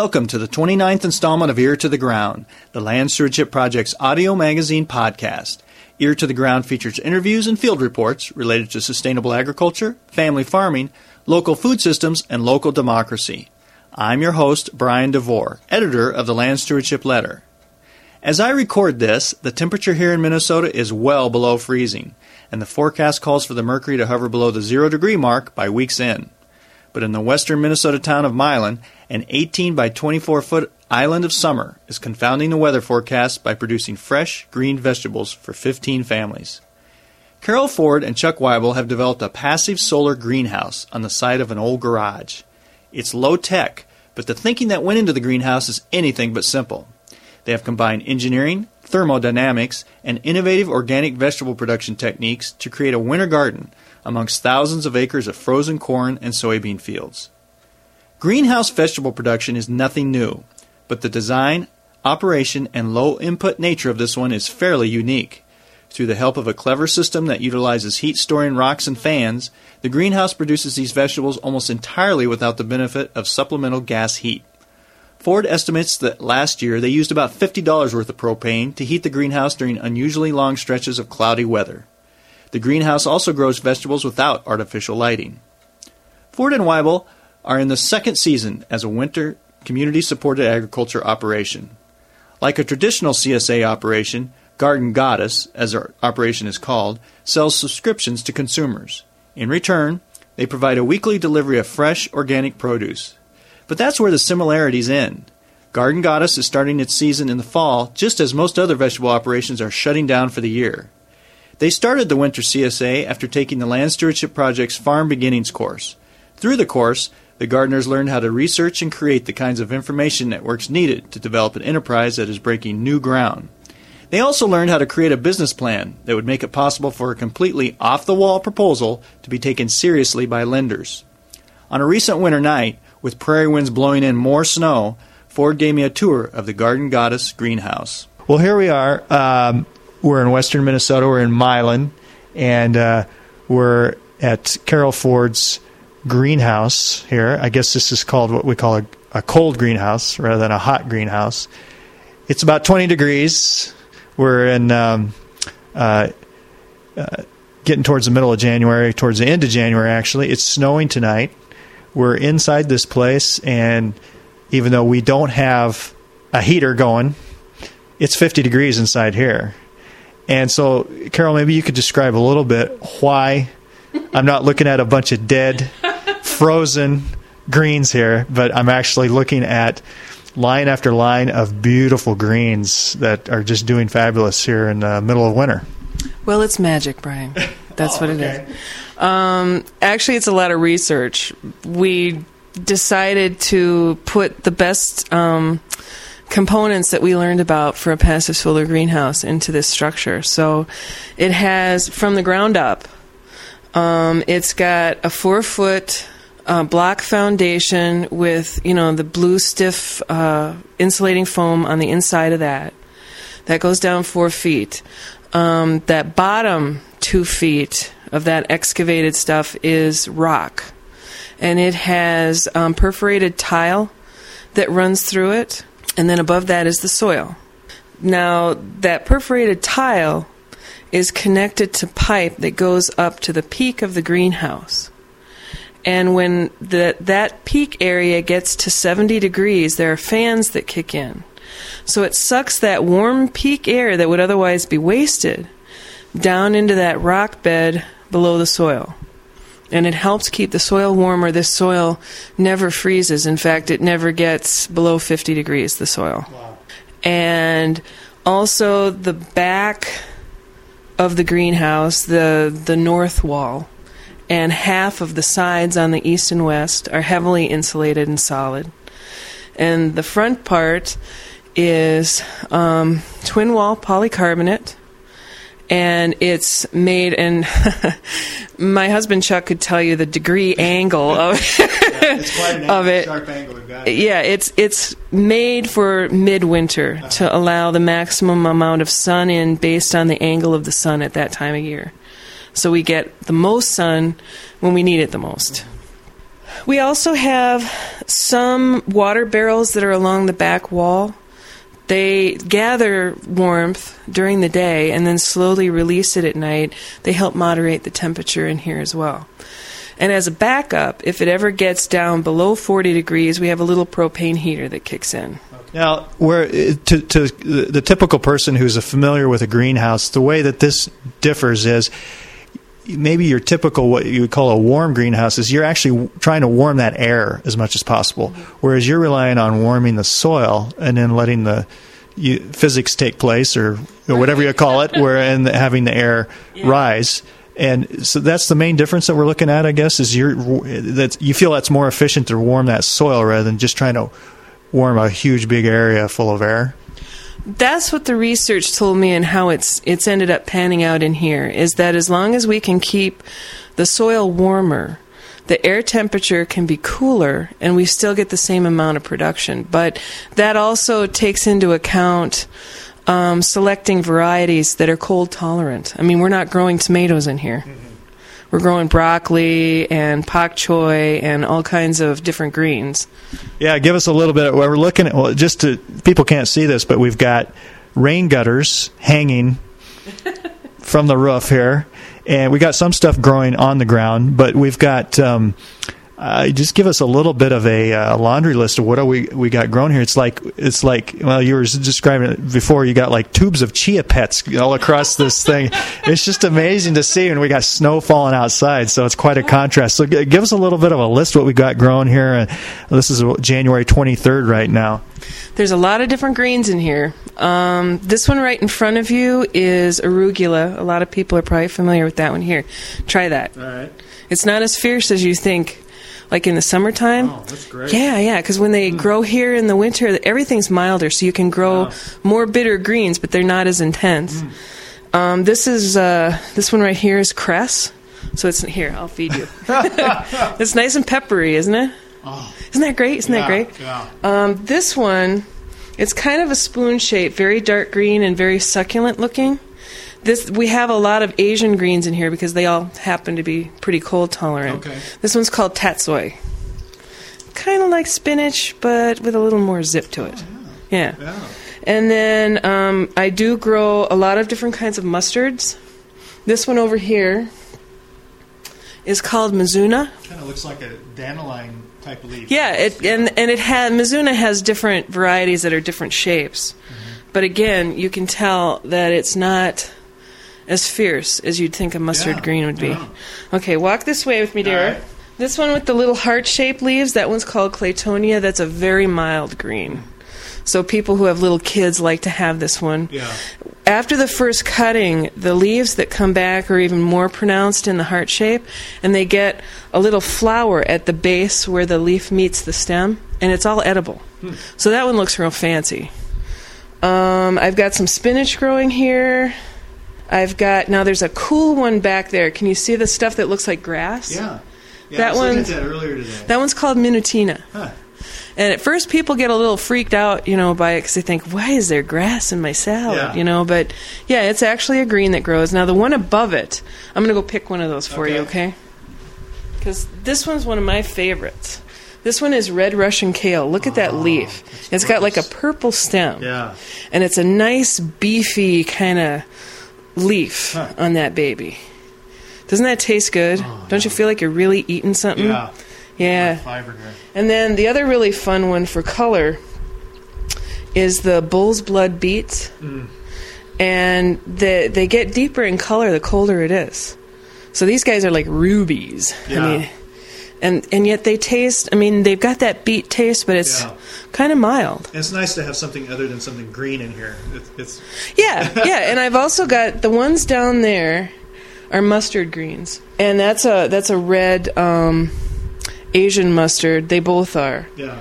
Welcome to the 29th installment of Ear to the Ground, the Land Stewardship Project's audio magazine podcast. Ear to the Ground features interviews and field reports related to sustainable agriculture, family farming, local food systems, and local democracy. I'm your host, Brian DeVore, editor of the Land Stewardship Letter. As I record this, the temperature here in Minnesota is well below freezing, and the forecast calls for the mercury to hover below the zero degree mark by week's end. But in the western Minnesota town of Milan, an 18 by 24 foot island of summer is confounding the weather forecast by producing fresh, green vegetables for 15 families. Carol Ford and Chuck Weibel have developed a passive solar greenhouse on the site of an old garage. It's low tech, but the thinking that went into the greenhouse is anything but simple. They have combined engineering, thermodynamics, and innovative organic vegetable production techniques to create a winter garden amongst thousands of acres of frozen corn and soybean fields. Greenhouse vegetable production is nothing new, but the design, operation, and low input nature of this one is fairly unique. Through the help of a clever system that utilizes heat storing rocks and fans, the greenhouse produces these vegetables almost entirely without the benefit of supplemental gas heat. Ford estimates that last year they used about $50 worth of propane to heat the greenhouse during unusually long stretches of cloudy weather. The greenhouse also grows vegetables without artificial lighting. Ford and Weibel are in the second season as a winter community supported agriculture operation. Like a traditional CSA operation, Garden Goddess, as our operation is called, sells subscriptions to consumers. In return, they provide a weekly delivery of fresh, organic produce. But that's where the similarities end. Garden Goddess is starting its season in the fall, just as most other vegetable operations are shutting down for the year. They started the Winter CSA after taking the Land Stewardship Project's Farm Beginnings course. Through the course, the gardeners learned how to research and create the kinds of information networks needed to develop an enterprise that is breaking new ground. They also learned how to create a business plan that would make it possible for a completely off the wall proposal to be taken seriously by lenders. On a recent winter night, with prairie winds blowing in more snow, Ford gave me a tour of the Garden Goddess greenhouse. Well, here we are. Um, we're in western Minnesota. We're in Milan, and uh, we're at Carol Ford's greenhouse here. I guess this is called what we call a, a cold greenhouse rather than a hot greenhouse. It's about 20 degrees. We're in um, uh, uh, getting towards the middle of January, towards the end of January, actually. It's snowing tonight. We're inside this place, and even though we don't have a heater going, it's 50 degrees inside here. And so, Carol, maybe you could describe a little bit why I'm not looking at a bunch of dead, frozen greens here, but I'm actually looking at line after line of beautiful greens that are just doing fabulous here in the middle of winter. Well, it's magic, Brian. That's Oh, what it okay. is. Um, actually, it's a lot of research. We decided to put the best um, components that we learned about for a passive solar greenhouse into this structure. So it has, from the ground up, um, it's got a four foot uh, block foundation with, you know, the blue stiff uh, insulating foam on the inside of that. That goes down four feet. Um, that bottom two feet of that excavated stuff is rock. And it has um, perforated tile that runs through it. And then above that is the soil. Now, that perforated tile is connected to pipe that goes up to the peak of the greenhouse. And when the, that peak area gets to 70 degrees, there are fans that kick in. So it sucks that warm peak air that would otherwise be wasted down into that rock bed below the soil. And it helps keep the soil warmer. This soil never freezes. In fact, it never gets below 50 degrees, the soil. And also the back of the greenhouse, the, the north wall, and half of the sides on the east and west are heavily insulated and solid. And the front part is um, twin wall polycarbonate, and it's made. And my husband Chuck could tell you the degree angle of It's quite an Of it. angle got. yeah, it's it's made for midwinter uh-huh. to allow the maximum amount of sun in based on the angle of the sun at that time of year. So we get the most sun when we need it the most. Mm-hmm. We also have some water barrels that are along the back wall. They gather warmth during the day and then slowly release it at night. They help moderate the temperature in here as well. And as a backup, if it ever gets down below 40 degrees, we have a little propane heater that kicks in. Now, where uh, to, to the typical person who's familiar with a greenhouse, the way that this differs is maybe your typical what you would call a warm greenhouse is you're actually trying to warm that air as much as possible, whereas you're relying on warming the soil and then letting the you, physics take place or, or whatever you call it, where and having the air Yeah. rise. And so that's the main difference that we're looking at, I guess, is you're that you feel that's more efficient to warm that soil rather than just trying to warm a huge big area full of air. That's what the research told me, and how it's it's ended up panning out in here is that as long as we can keep the soil warmer, the air temperature can be cooler, and we still get the same amount of production. But that also takes into account um, selecting varieties that are cold tolerant. I mean, we're not growing tomatoes in here. We're growing broccoli and pak choy and all kinds of different greens. Yeah, give us a little bit. Well, we're looking at well, just to people can't see this, but we've got rain gutters hanging from the roof here, and we got some stuff growing on the ground, but we've got. Um, uh, just give us a little bit of a uh, laundry list of what are we we got grown here. It's like it's like well, you were describing it before. You got like tubes of chia pets all across this thing. It's just amazing to see, and we got snow falling outside, so it's quite a contrast. So g- give us a little bit of a list what we got growing here. Uh, this is January twenty third right now. There's a lot of different greens in here. Um, this one right in front of you is arugula. A lot of people are probably familiar with that one here. Try that. All right. It's not as fierce as you think, like in the summertime. Oh, that's great. Yeah, yeah, because when they grow here in the winter, everything's milder, so you can grow Wow. more bitter greens, but they're not as intense. Um, this is uh, this one right here is cress. So it's here. I'll feed you. it's nice and peppery, isn't it? Isn't that great? Isn't that great? Yeah. Um, this one, it's kind of a spoon shape, very dark green and very succulent looking. This we have a lot of Asian greens in here because they all happen to be pretty cold tolerant. Okay. This one's called tatsoi. Kind of like spinach, but with a little more zip to it. yeah. Yeah. And then um, I do grow a lot of different kinds of mustards. This one over here is called Mizuna. Kind of looks like a dandelion type of leaf. Yeah, it, and and it has Mizuna has different varieties that are different shapes, but again, you can tell that it's not as fierce as you'd think a mustard Yeah, green would be. yeah. Okay, walk this way with me, dear. Right. This one with the little heart-shaped leaves, that one's called Claytonia. That's a very mild green. So people who have little kids like to have this one. Yeah. After the first cutting, the leaves that come back are even more pronounced in the heart shape, and they get a little flower at the base where the leaf meets the stem, and it's all edible. Hmm. So that one looks real fancy. Um, I've got some spinach growing here. I've got now. There's a cool one back there. Can you see the stuff that looks like grass? Yeah. Yeah, That one- at that earlier today. That one's called minutina. Huh. And at first, people get a little freaked out, you know, by it because they think, "Why is there grass in my salad?" Yeah. You know, but yeah, it's actually a green that grows. Now, the one above it, I'm going to go pick one of those for you, Okay. okay? Because this one's one of my favorites. This one is red Russian kale. Look at that leaf. It's got like a purple stem, Yeah. and it's a nice beefy kind of leaf Huh. on that baby. Doesn't that taste good? Don't you feel like you're really eating something? Yeah. Yeah. And then the other really fun one for color is the bull's blood beets. And the, they get deeper in color the colder it is. So these guys are like rubies. Yeah. I mean, and and yet they taste. I mean, they've got that beet taste, but it's Yeah. kind of mild. And it's nice to have something other than something green in here. It's, it's Yeah, yeah. And I've also got the ones down there are mustard greens, and that's a that's a red um, Asian mustard. They both are. yeah.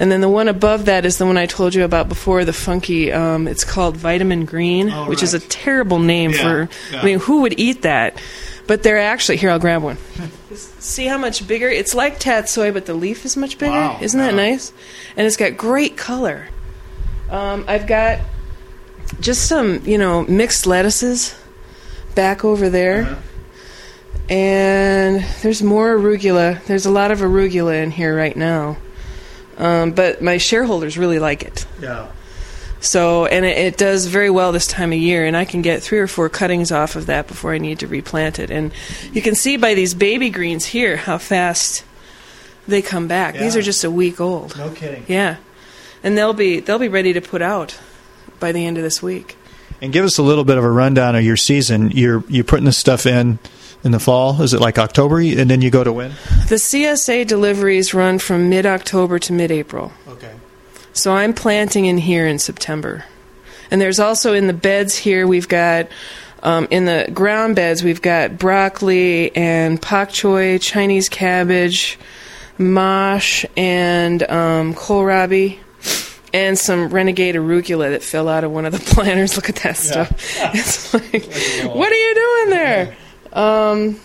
And then the one above that is the one I told you about before, the funky. Um, it's called vitamin green, Oh, which is a terrible name Yeah, for. yeah. I mean, who would eat that? But they're actually here. I'll grab one. See how much bigger? It's like tatsoi, but the leaf is much bigger. Wow, Isn't that yeah. nice? And it's got great color. Um, I've got just some, you know, mixed lettuces back over there. Uh-huh. and there's more arugula. There's a lot of arugula in here right now, um, but my shareholders really like it. Yeah. So, and it, it does very well this time of year, and I can get three or four cuttings off of that before I need to replant it. And you can see by these baby greens here how fast they come back. These are just a week old. No kidding. Yeah, and they'll be they'll be ready to put out by the end of this week. And give us a little bit of a rundown of your season. You're you're putting this stuff in in the fall. Is it like October, and then you go to when? The CSA deliveries run from mid October to mid April. Okay. So I'm planting in here in September. And there's also in the beds here, we've got, um, in the ground beds, we've got broccoli and pak choi, Chinese cabbage, mâche, and um, kohlrabi, and some renegade arugula that fell out of one of the planters. Look at that stuff. It's like, what are you doing there? Um,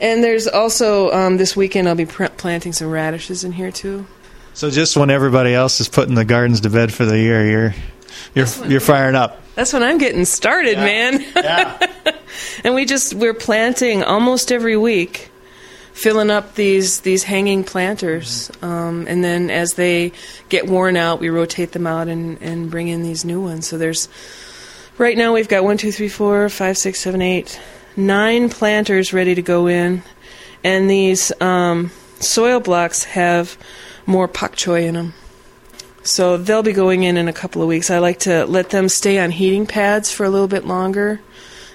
and there's also, um, this weekend, I'll be pr- planting some radishes in here too. So just when everybody else is putting the gardens to bed for the year, you're you're you're firing up. That's when I'm getting started, man. Yeah. and we just we're planting almost every week, filling up these these hanging planters, um, and then as they get worn out, we rotate them out and and bring in these new ones. So there's right now we've got one, two, three, four, five, six, seven, eight, nine planters ready to go in, and these um, soil blocks have more pak choy in them. So they'll be going in in a couple of weeks. I like to let them stay on heating pads for a little bit longer.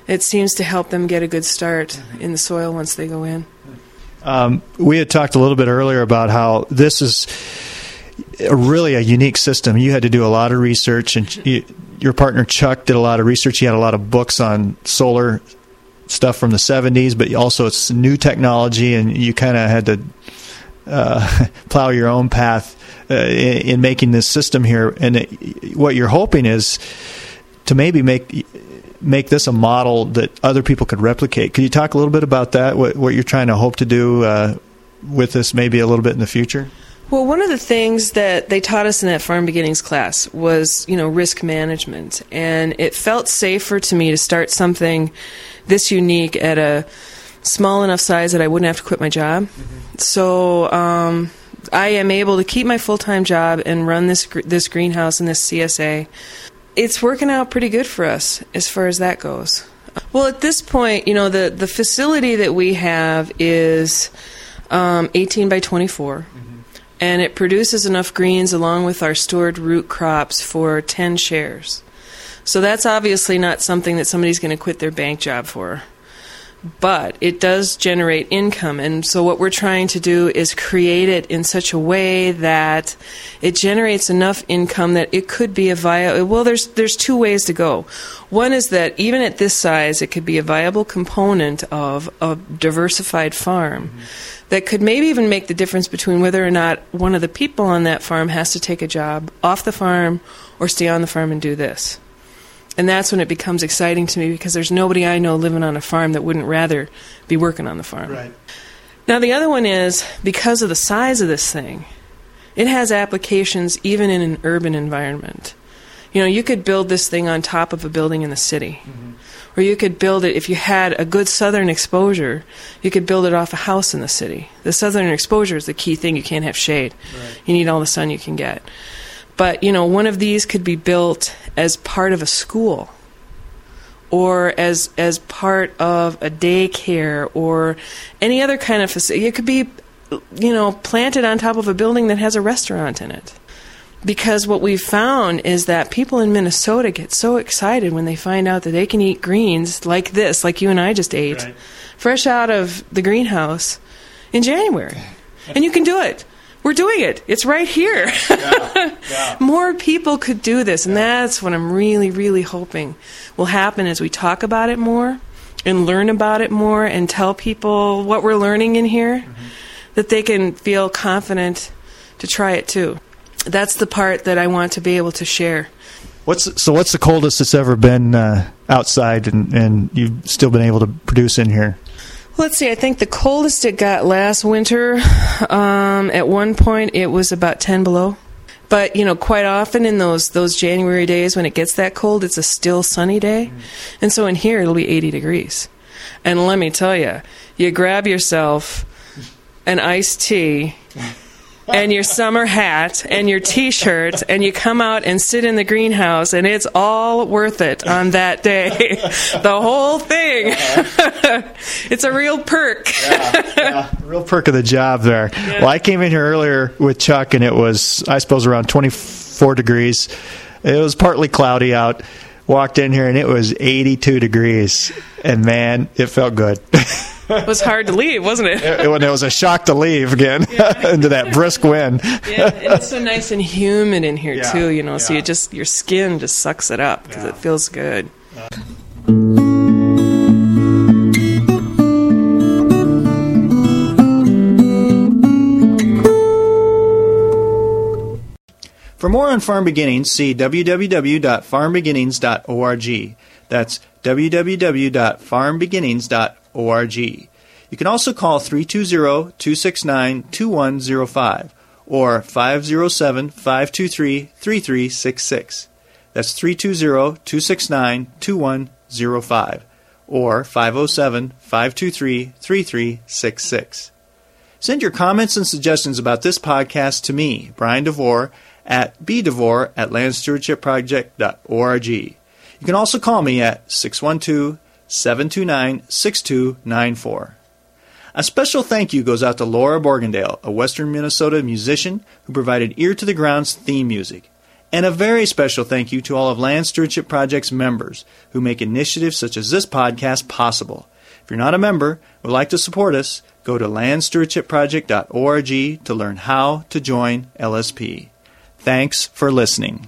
It seems to help them get a good start in the soil once they go in. Um, we had talked a little bit earlier about how this is really a unique system. You had to do a lot of research, and you, your partner Chuck did a lot of research. He had a lot of books on solar stuff from the 70s, but also it's new technology, and you kind of had to uh, plow your own path uh, in, in making this system here. And it, what you're hoping is to maybe make make this a model that other people could replicate. Could you talk a little bit about that? What, what you're trying to hope to do uh, with this, maybe a little bit in the future? Well, one of the things that they taught us in that farm beginnings class was, you know, risk management, and it felt safer to me to start something this unique at a small enough size that I wouldn't have to quit my job. So um, I am able to keep my full time job and run this gr- this greenhouse and this CSA. It's working out pretty good for us as far as that goes. Well, at this point, you know, the the facility that we have is um, 18 by 24 and it produces enough greens along with our stored root crops for 10 shares. So that's obviously not something that somebody's going to quit their bank job for. But it does generate income, and so what we're trying to do is create it in such a way that it generates enough income that it could be a viable. Well, there's there's two ways to go. One is that even at this size, it could be a viable component of a diversified farm mm-hmm. that could maybe even make the difference between whether or not one of the people on that farm has to take a job off the farm or stay on the farm and do this. And that's when it becomes exciting to me because there's nobody I know living on a farm that wouldn't rather be working on the farm. Right. Now, the other one is because of the size of this thing, it has applications even in an urban environment. You know, you could build this thing on top of a building in the city. Mm-hmm. Or you could build it, if you had a good southern exposure, you could build it off a house in the city. The southern exposure is the key thing. You can't have shade. You need all the sun you can get. But, you know, one of these could be built as part of a school or as as part of a daycare or any other kind of facility. It could be, you know, planted on top of a building that has a restaurant in it. Because what we've found is that people in Minnesota get so excited when they find out that they can eat greens like this, like you and I just ate, Right. fresh out of the greenhouse in January. And you can do it. We're doing it. It's right here. More people could do this, and that's what I'm really, really hoping will happen as we talk about it more and learn about it more and tell people what we're learning in here, that they can feel confident to try it too. That's the part that I want to be able to share. What's so? What's the coldest it's ever been uh, outside, and, and you've still been able to produce in here? Let's see. I think the coldest it got last winter. Um, at one point, it was about ten below. But you know, quite often in those those January days when it gets that cold, it's a still sunny day, and so in here it'll be eighty degrees. And let me tell you, you grab yourself an iced tea and your summer hat and your t-shirt and you come out and sit in the greenhouse and it's all worth it on that day. The whole thing. It's a real perk. Yeah, yeah, real perk of the job there. Yeah. well i came in here earlier with chuck and it was i suppose around 24 degrees. It was partly cloudy out. Walked in here and it was 82 degrees. And man it felt good it was hard to leave, wasn't it? it, it, it was a shock to leave again yeah. into that brisk wind. yeah, and it's so nice and humid in here yeah. too. You know, yeah. so you just your skin just sucks it up because it feels good. For more on farm beginnings, see www.farmbeginnings.org. That's www.farmbeginnings.org org. You can also call 320 269 2105 or 507 523 3366. That's 320 269 2105 or 507 523 3366. Send your comments and suggestions about this podcast to me, Brian DeVore, at bdevore at landstewardshipproject.org. You can also call me at 612 729 6294. A special thank you goes out to Laura Borgendale, a Western Minnesota musician who provided Ear to the Ground's theme music. And a very special thank you to all of Land Stewardship Project's members who make initiatives such as this podcast possible. If you're not a member and would like to support us, go to landstewardshipproject.org to learn how to join LSP. Thanks for listening.